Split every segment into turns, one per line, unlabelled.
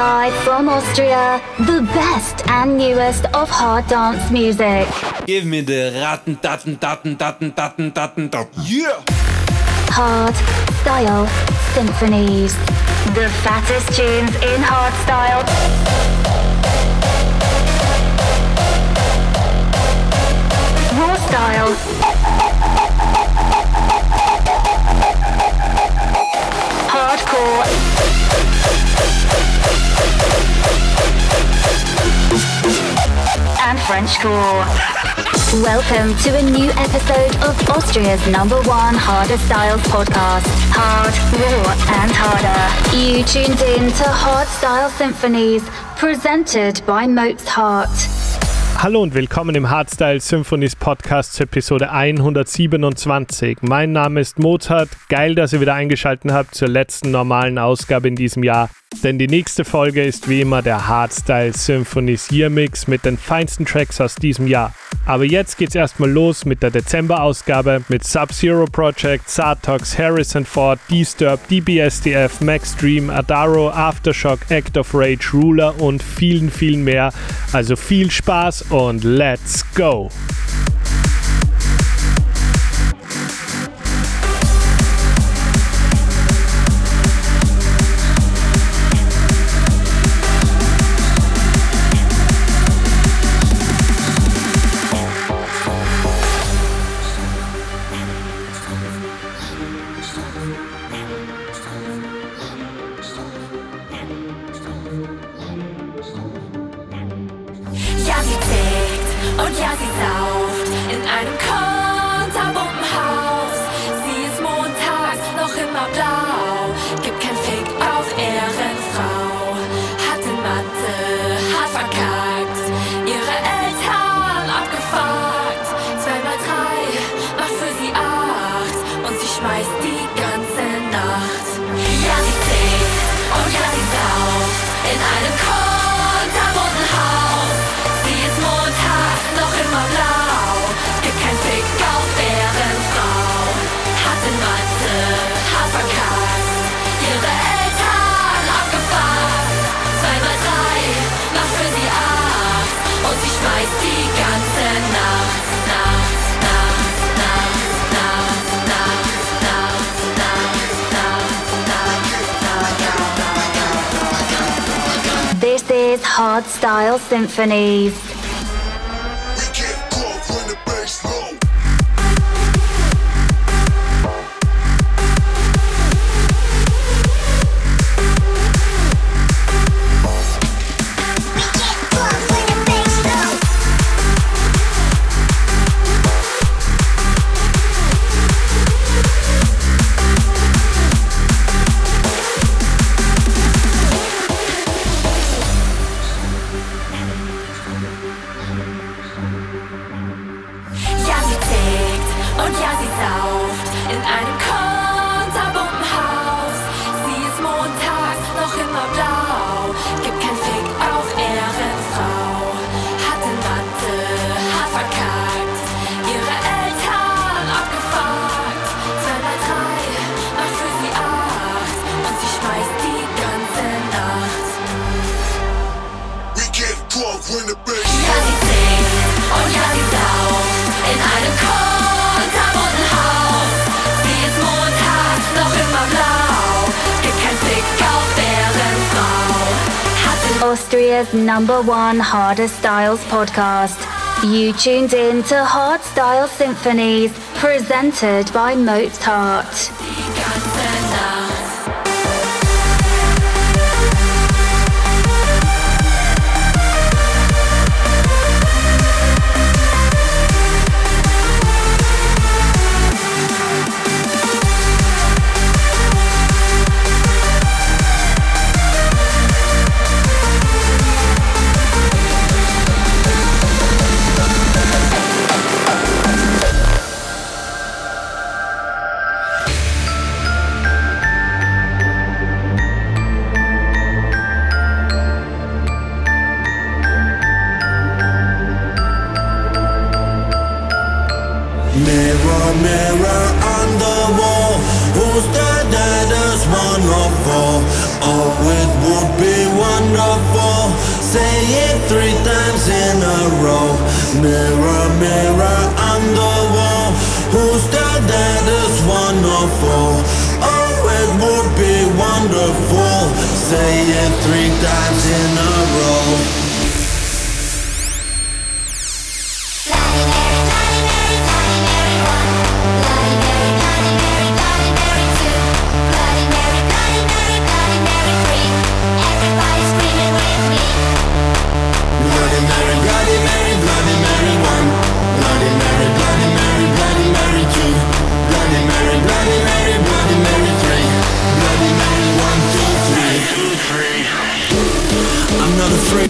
Live from Austria, the best and newest of hard dance music.
Give me the ratten, datten, datten, datten, datten, datten, datten.
Yeah!
Hard Style Symphonies. The fattest tunes in hard style. Raw style. And Frenchcore. Welcome to a new episode of Austria's number one harder styles podcast. Hard, raw, and harder. You tuned in to Hard Style Symphonies, presented by Mozart.
Hallo und willkommen im Hardstyle Symphonies Podcast zur Episode 127. Mein Name ist Mozart. Geil, dass ihr wieder eingeschaltet habt zur letzten normalen Ausgabe in diesem Jahr. Denn die nächste Folge ist wie immer der Hardstyle Symphonies Year Mix mit den feinsten Tracks aus diesem Jahr. Aber jetzt geht's erstmal los mit der Dezember-Ausgabe mit Sub-Zero Project, Sartox, Harrison Ford, Disturb, DBSDF, Max Dream, Adaro, Aftershock, Act of Rage, Ruler und vielen, vielen mehr. Also viel Spaß und let's go!
hardstyle symphonies. Number one harder styles podcast. You tuned in to Hard Style Symphonies, presented by Mozart.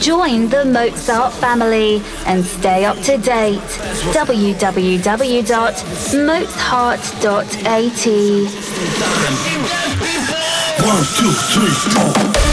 Join the Mozart family and stay up to date. www.mozart.at.
One, two, three, four.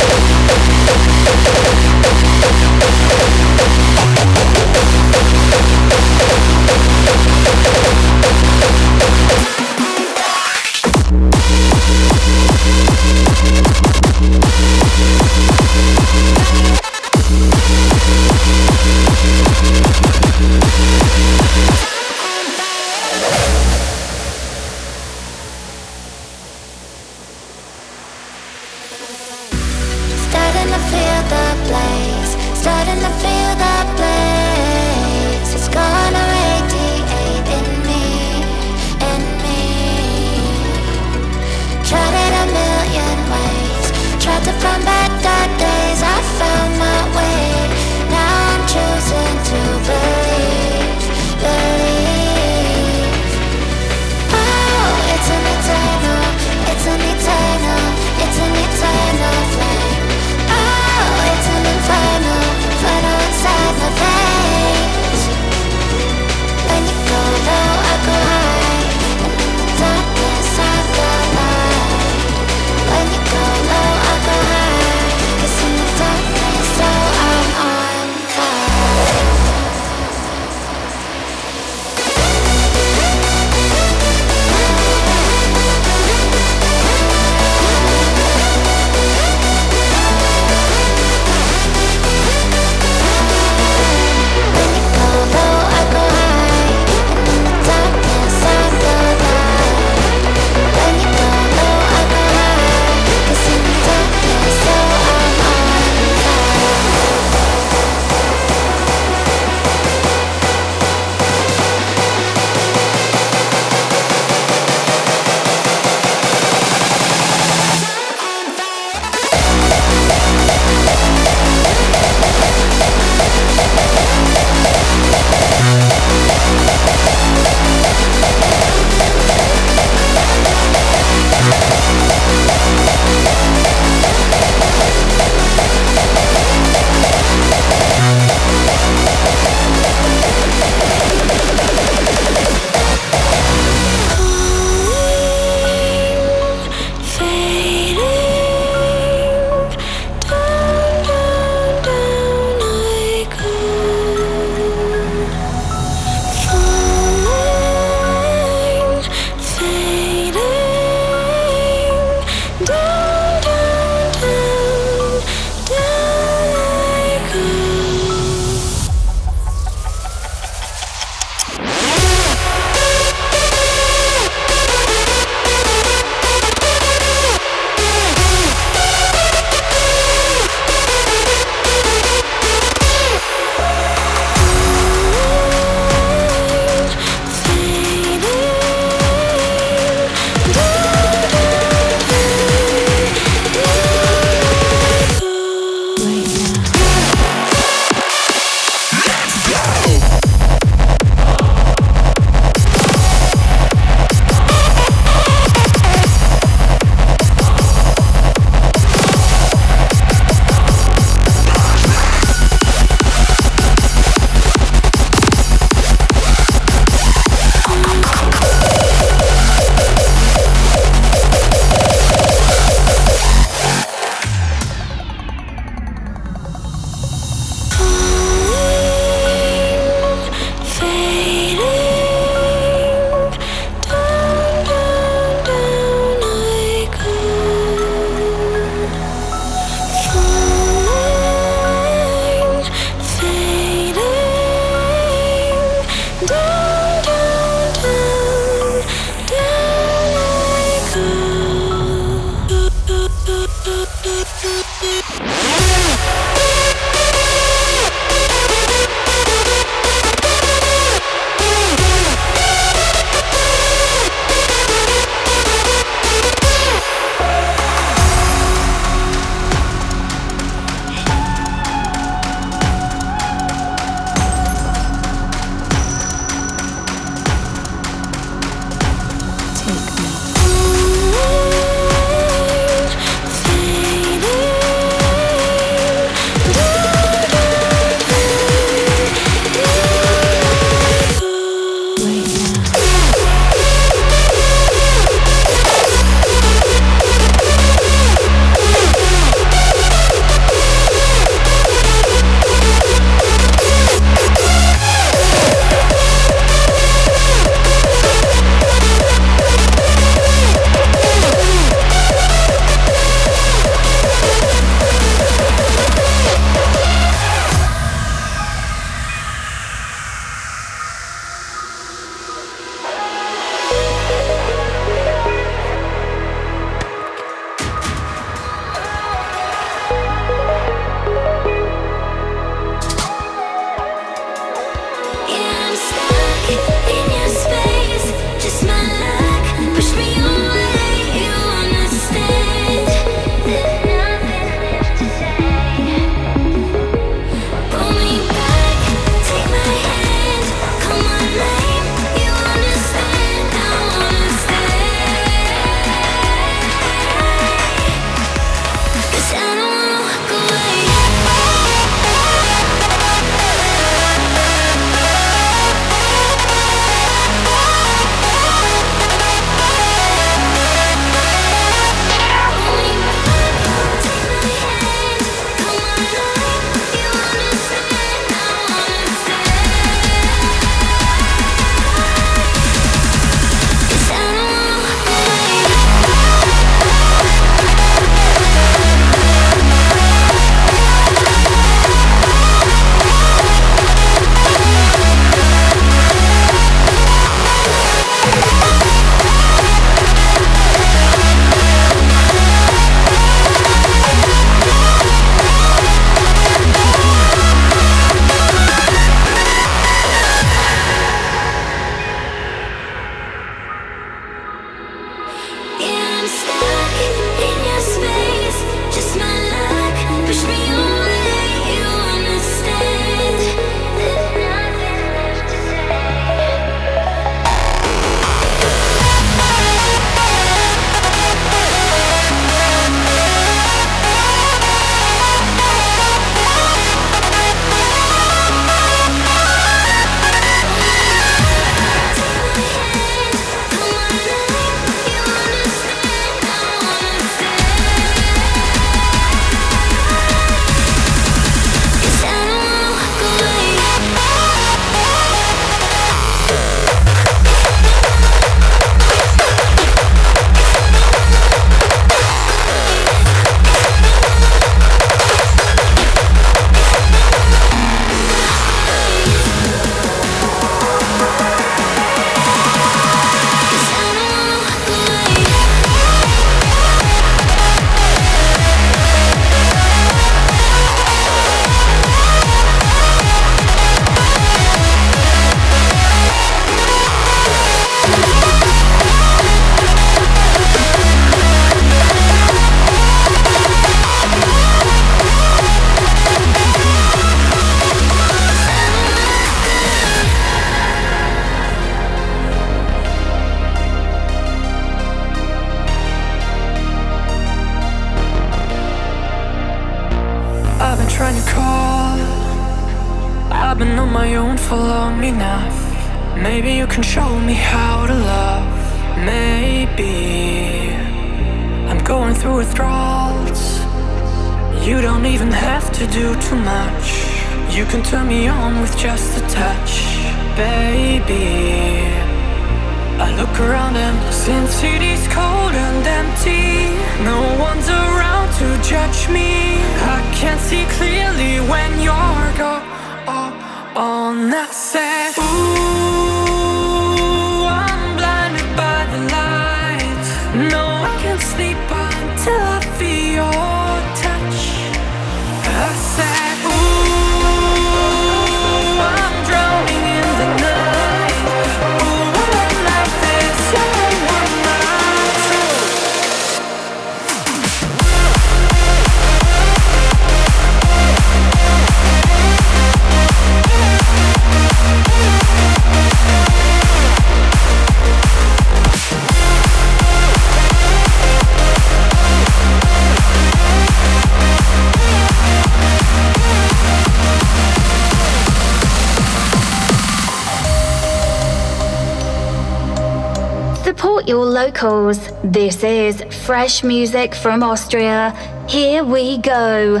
Support your locals. This is fresh music from Austria. Here we go.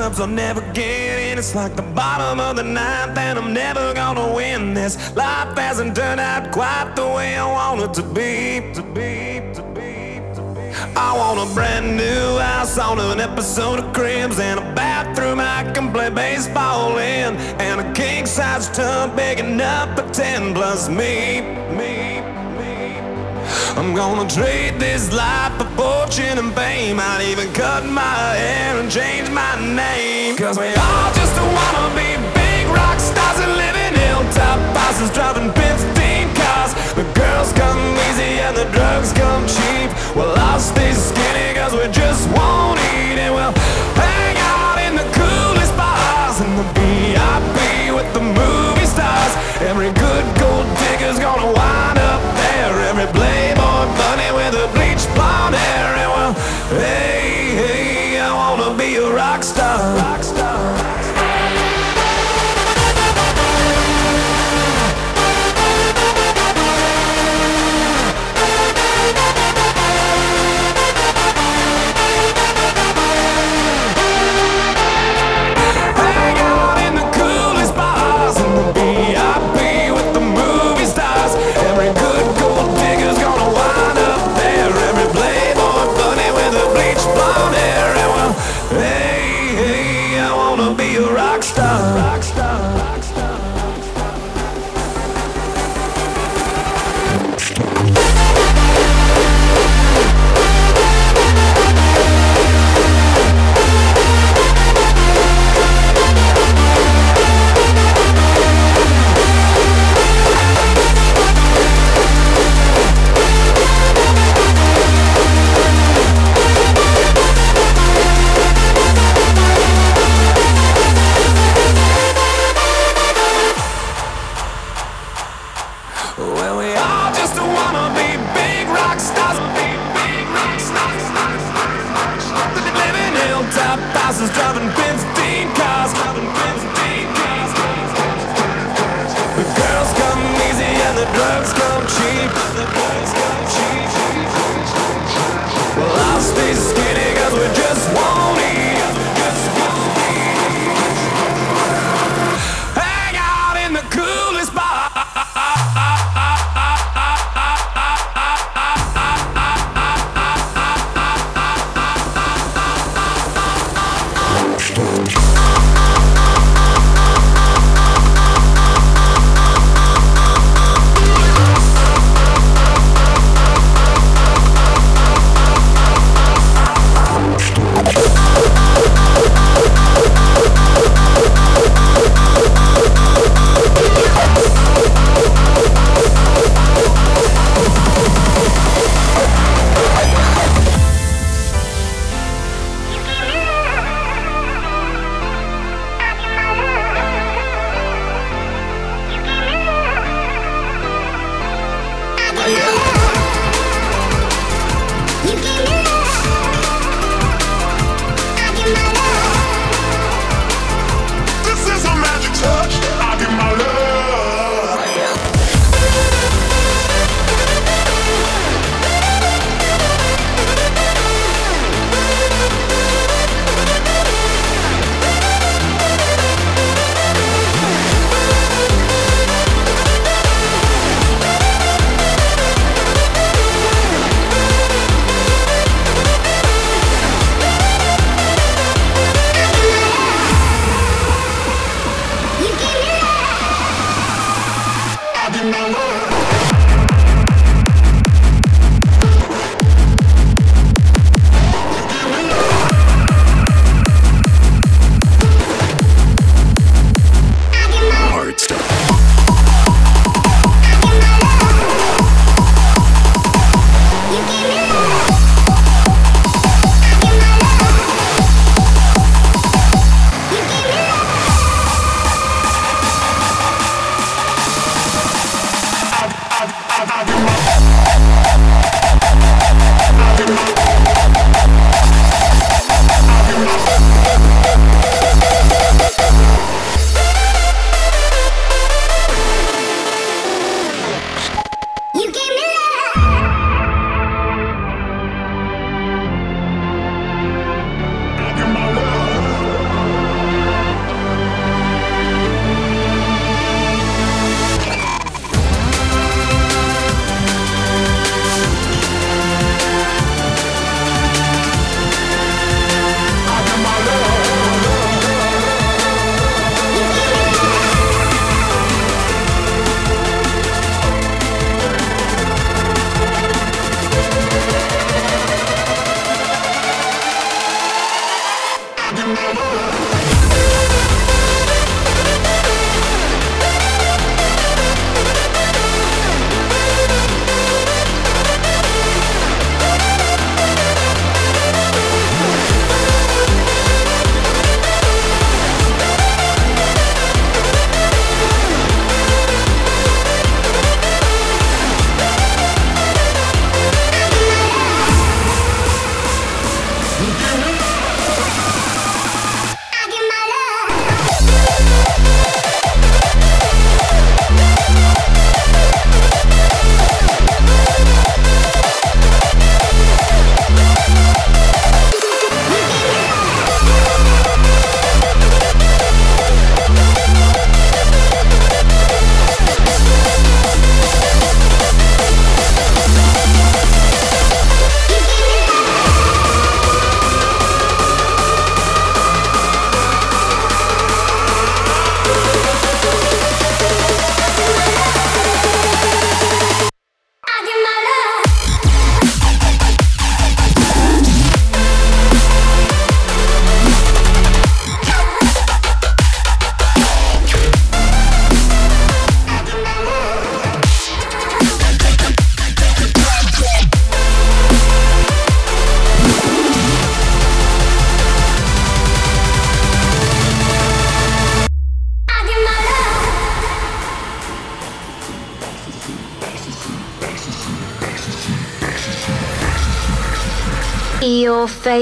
Clubs I'll never get in. It's like the bottom of the ninth, and I'm never gonna win this. Life hasn't turned out quite the way I want it to be. To be, to be, to be. I want a brand new house on an episode of Cribs and a bathroom I can play baseball in, and a king size tub big enough for ten plus me. I'm gonna trade this life for fortune and fame. I'd even cut my hair and change my name. Cause we all just wanna be big rock stars and live in hilltop houses driving 15 cars. The girls come easy and the drugs come cheap. Well, I'll stay skinny cause we just won't eat and we'll hang out in the coolest bars in the VIP with the movie stars. Every good gold digger's gonna wind up a bleached blonde hair. And well, hey, hey, I wanna be a rock star. Rock star.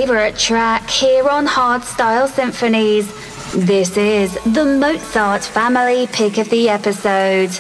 favorite track here on Hardstyle Symphonies. This is the Mozart Family Pick of the Episode.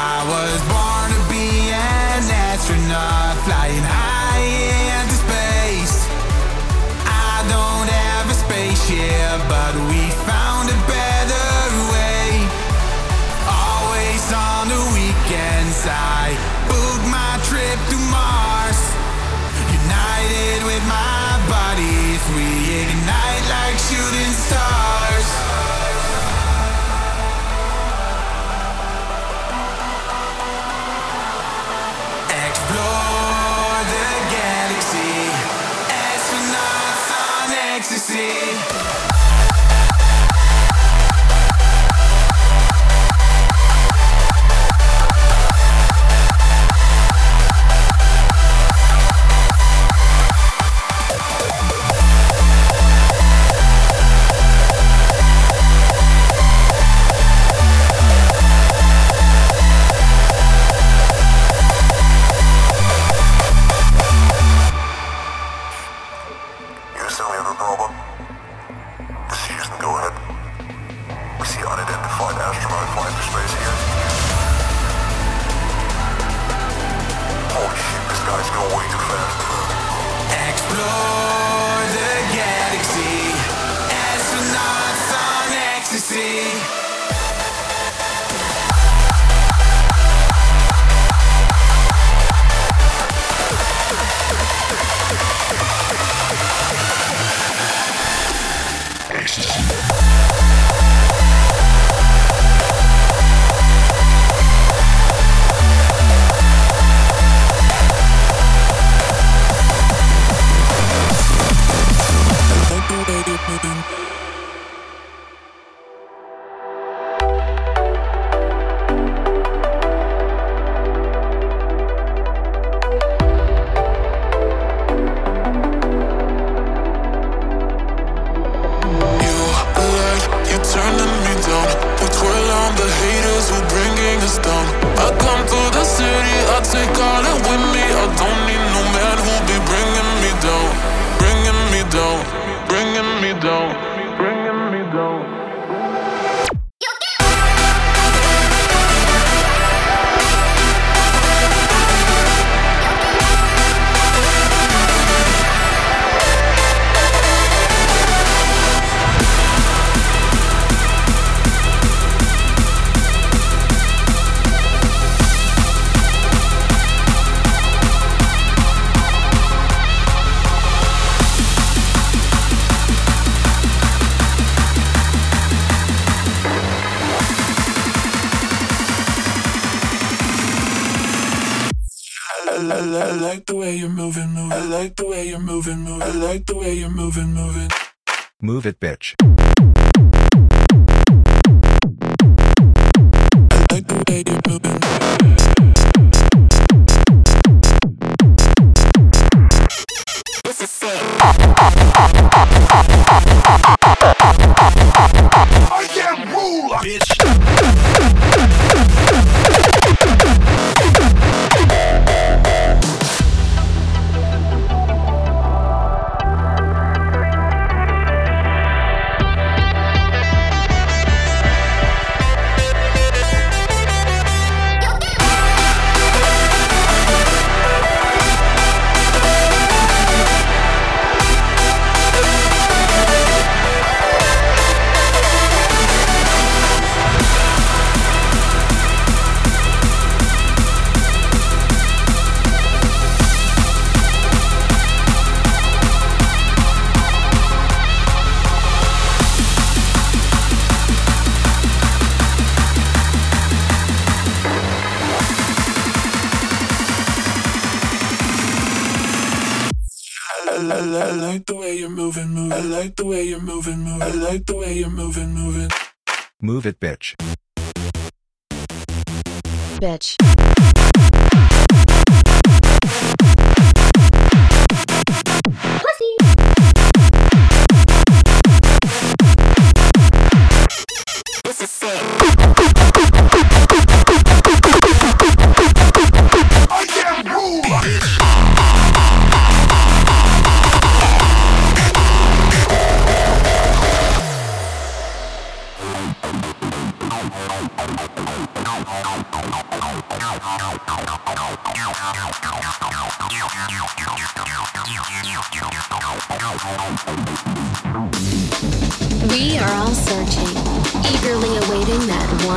I was born to be an astronaut flying high.
Moving, moving. I like the way you're moving, moving. I like the way you're moving, moving.
Move it, bitch.
Bitch.
This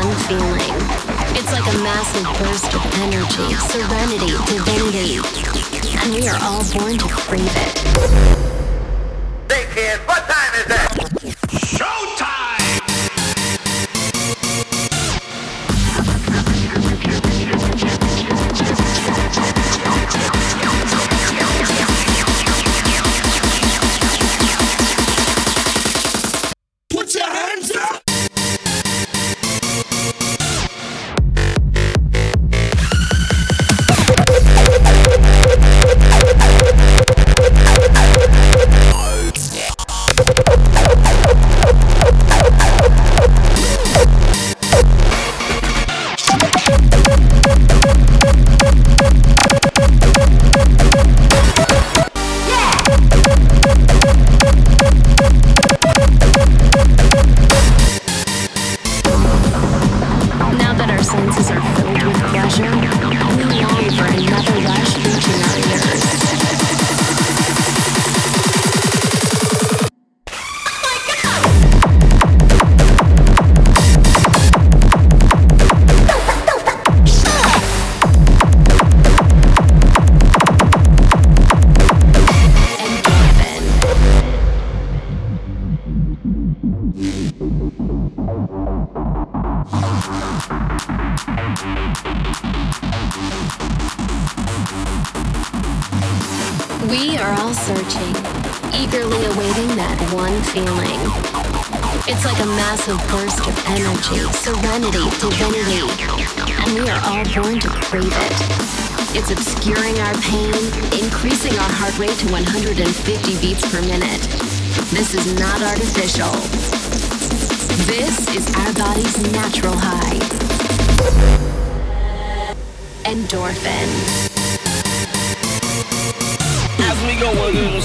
one feeling. It's like a massive burst of energy, serenity, divinity. And we are all born to crave it.
Hey kids, what time is it?
Showtime!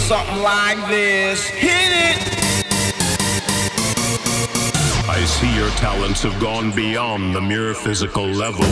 Something like this. Hit it!
I see your talents have gone beyond the mere physical level.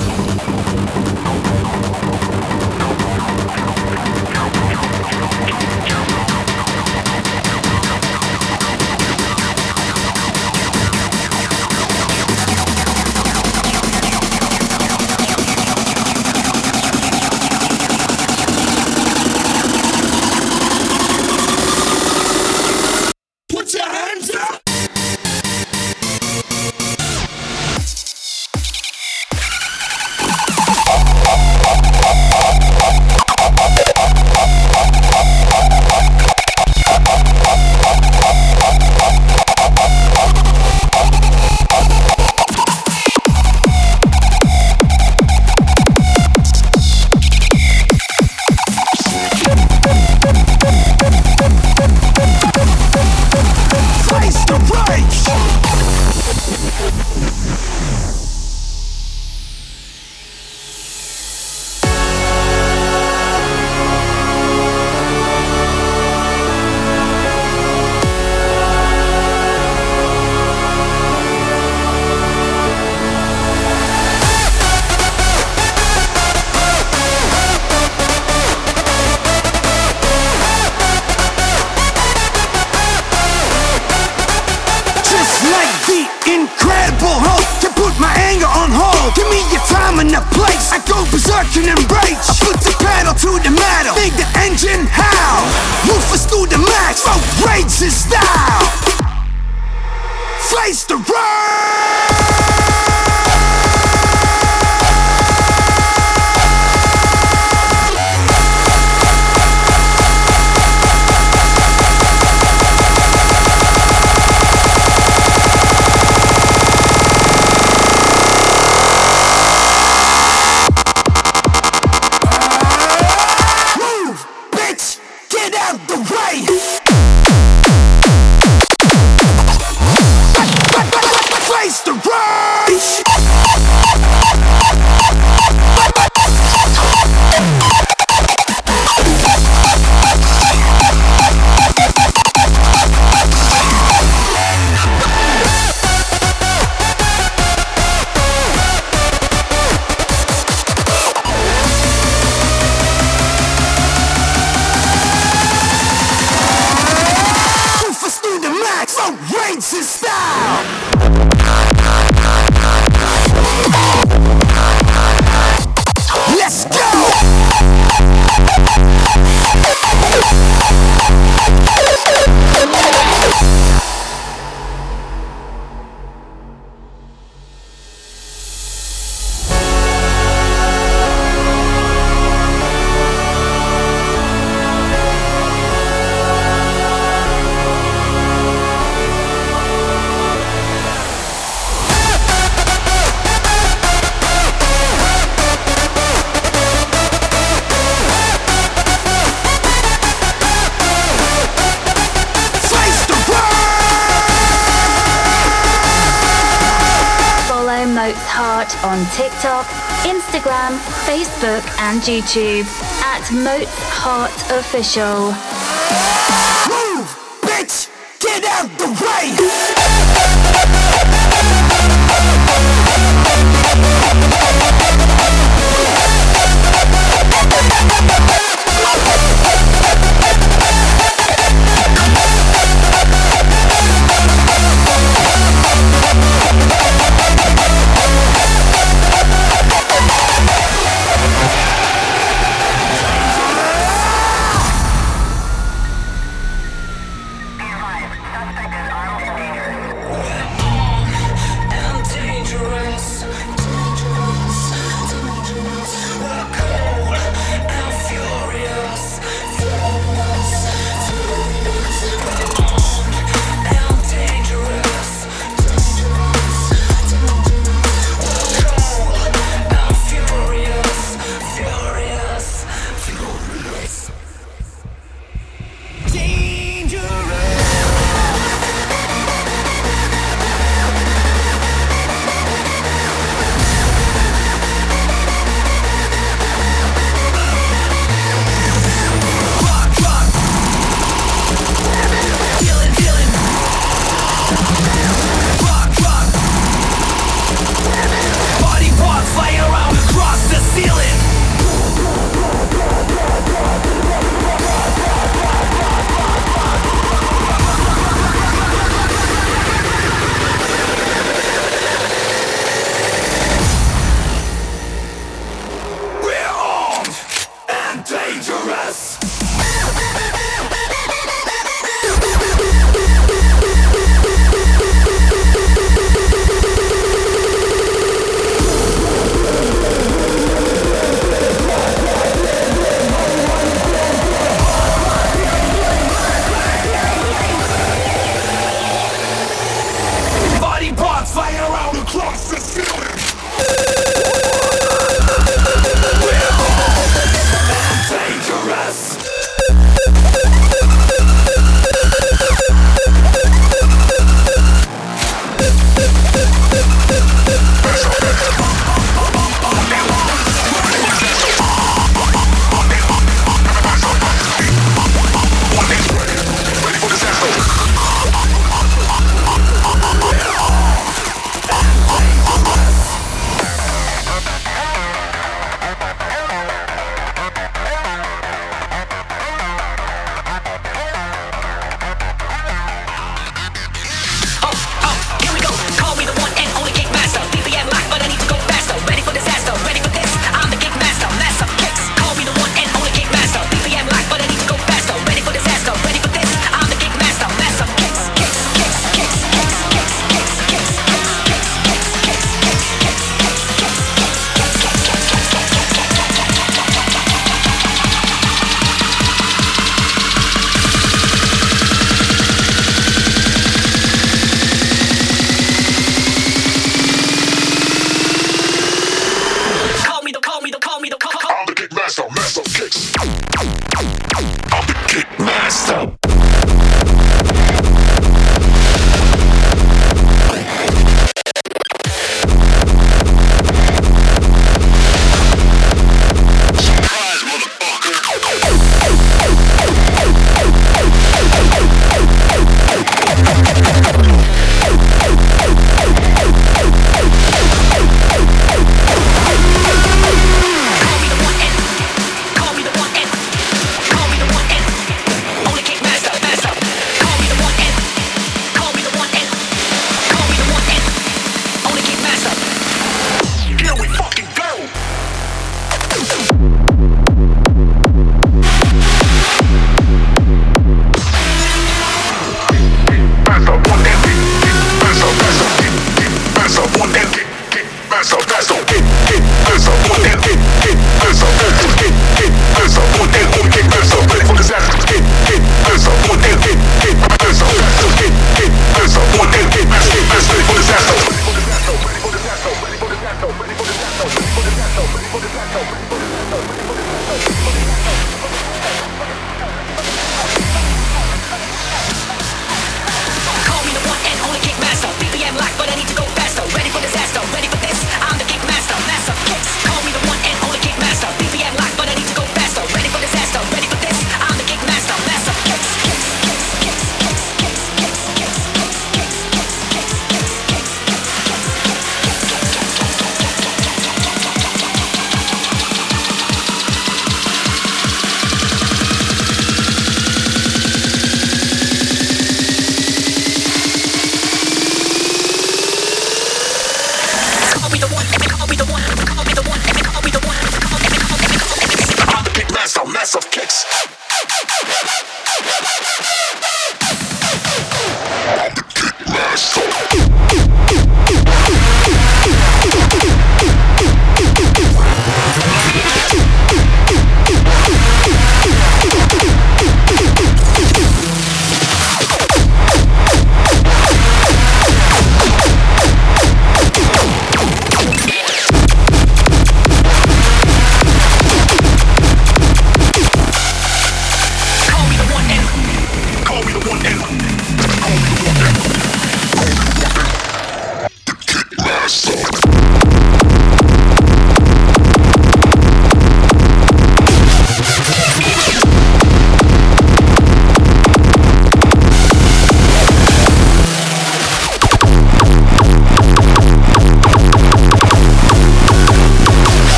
and YouTube at Moat Heart Official.
Move, bitch! Get out the
way!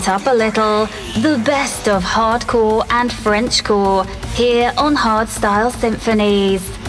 it up a little, the best of hardcore and Frenchcore here on Hardstyle Symphonies.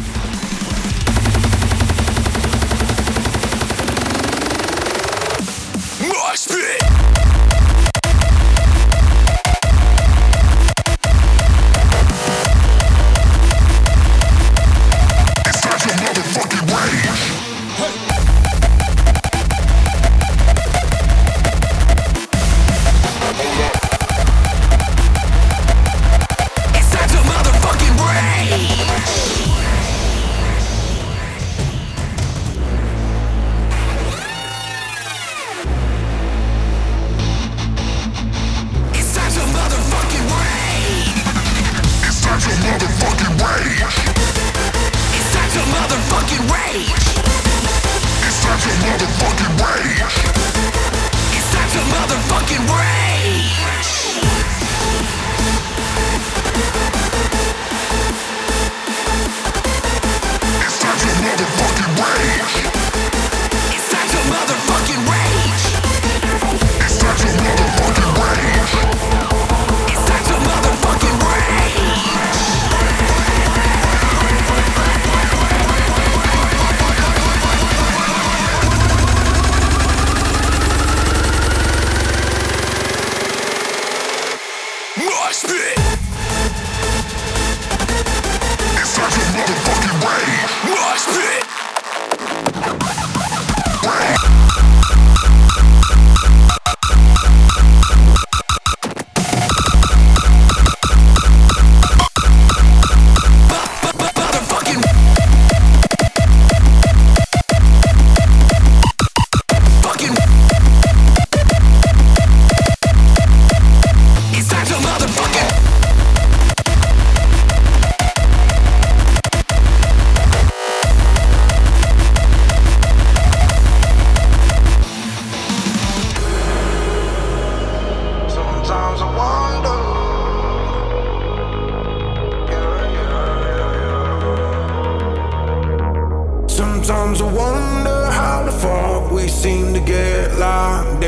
get loud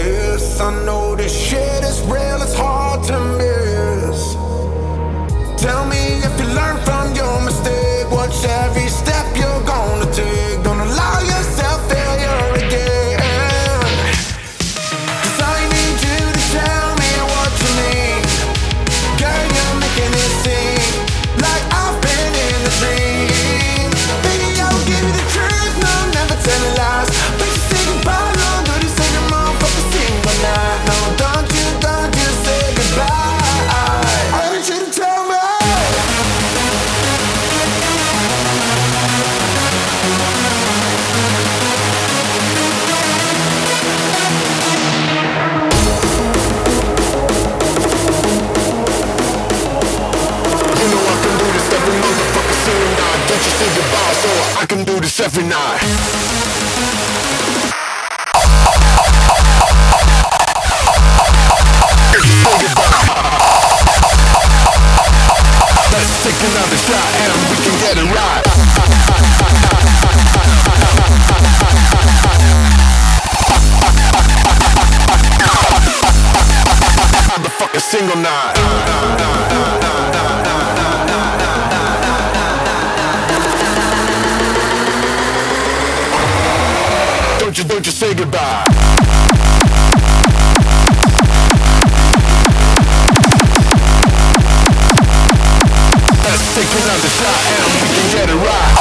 every night.
the top, and we can get it right.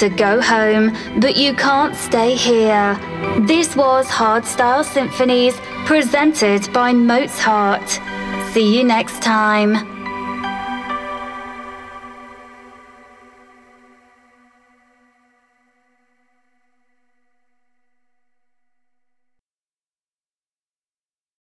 To go home, but you can't stay here. This was Hardstyle Symphonies presented by Mozart. See you next time.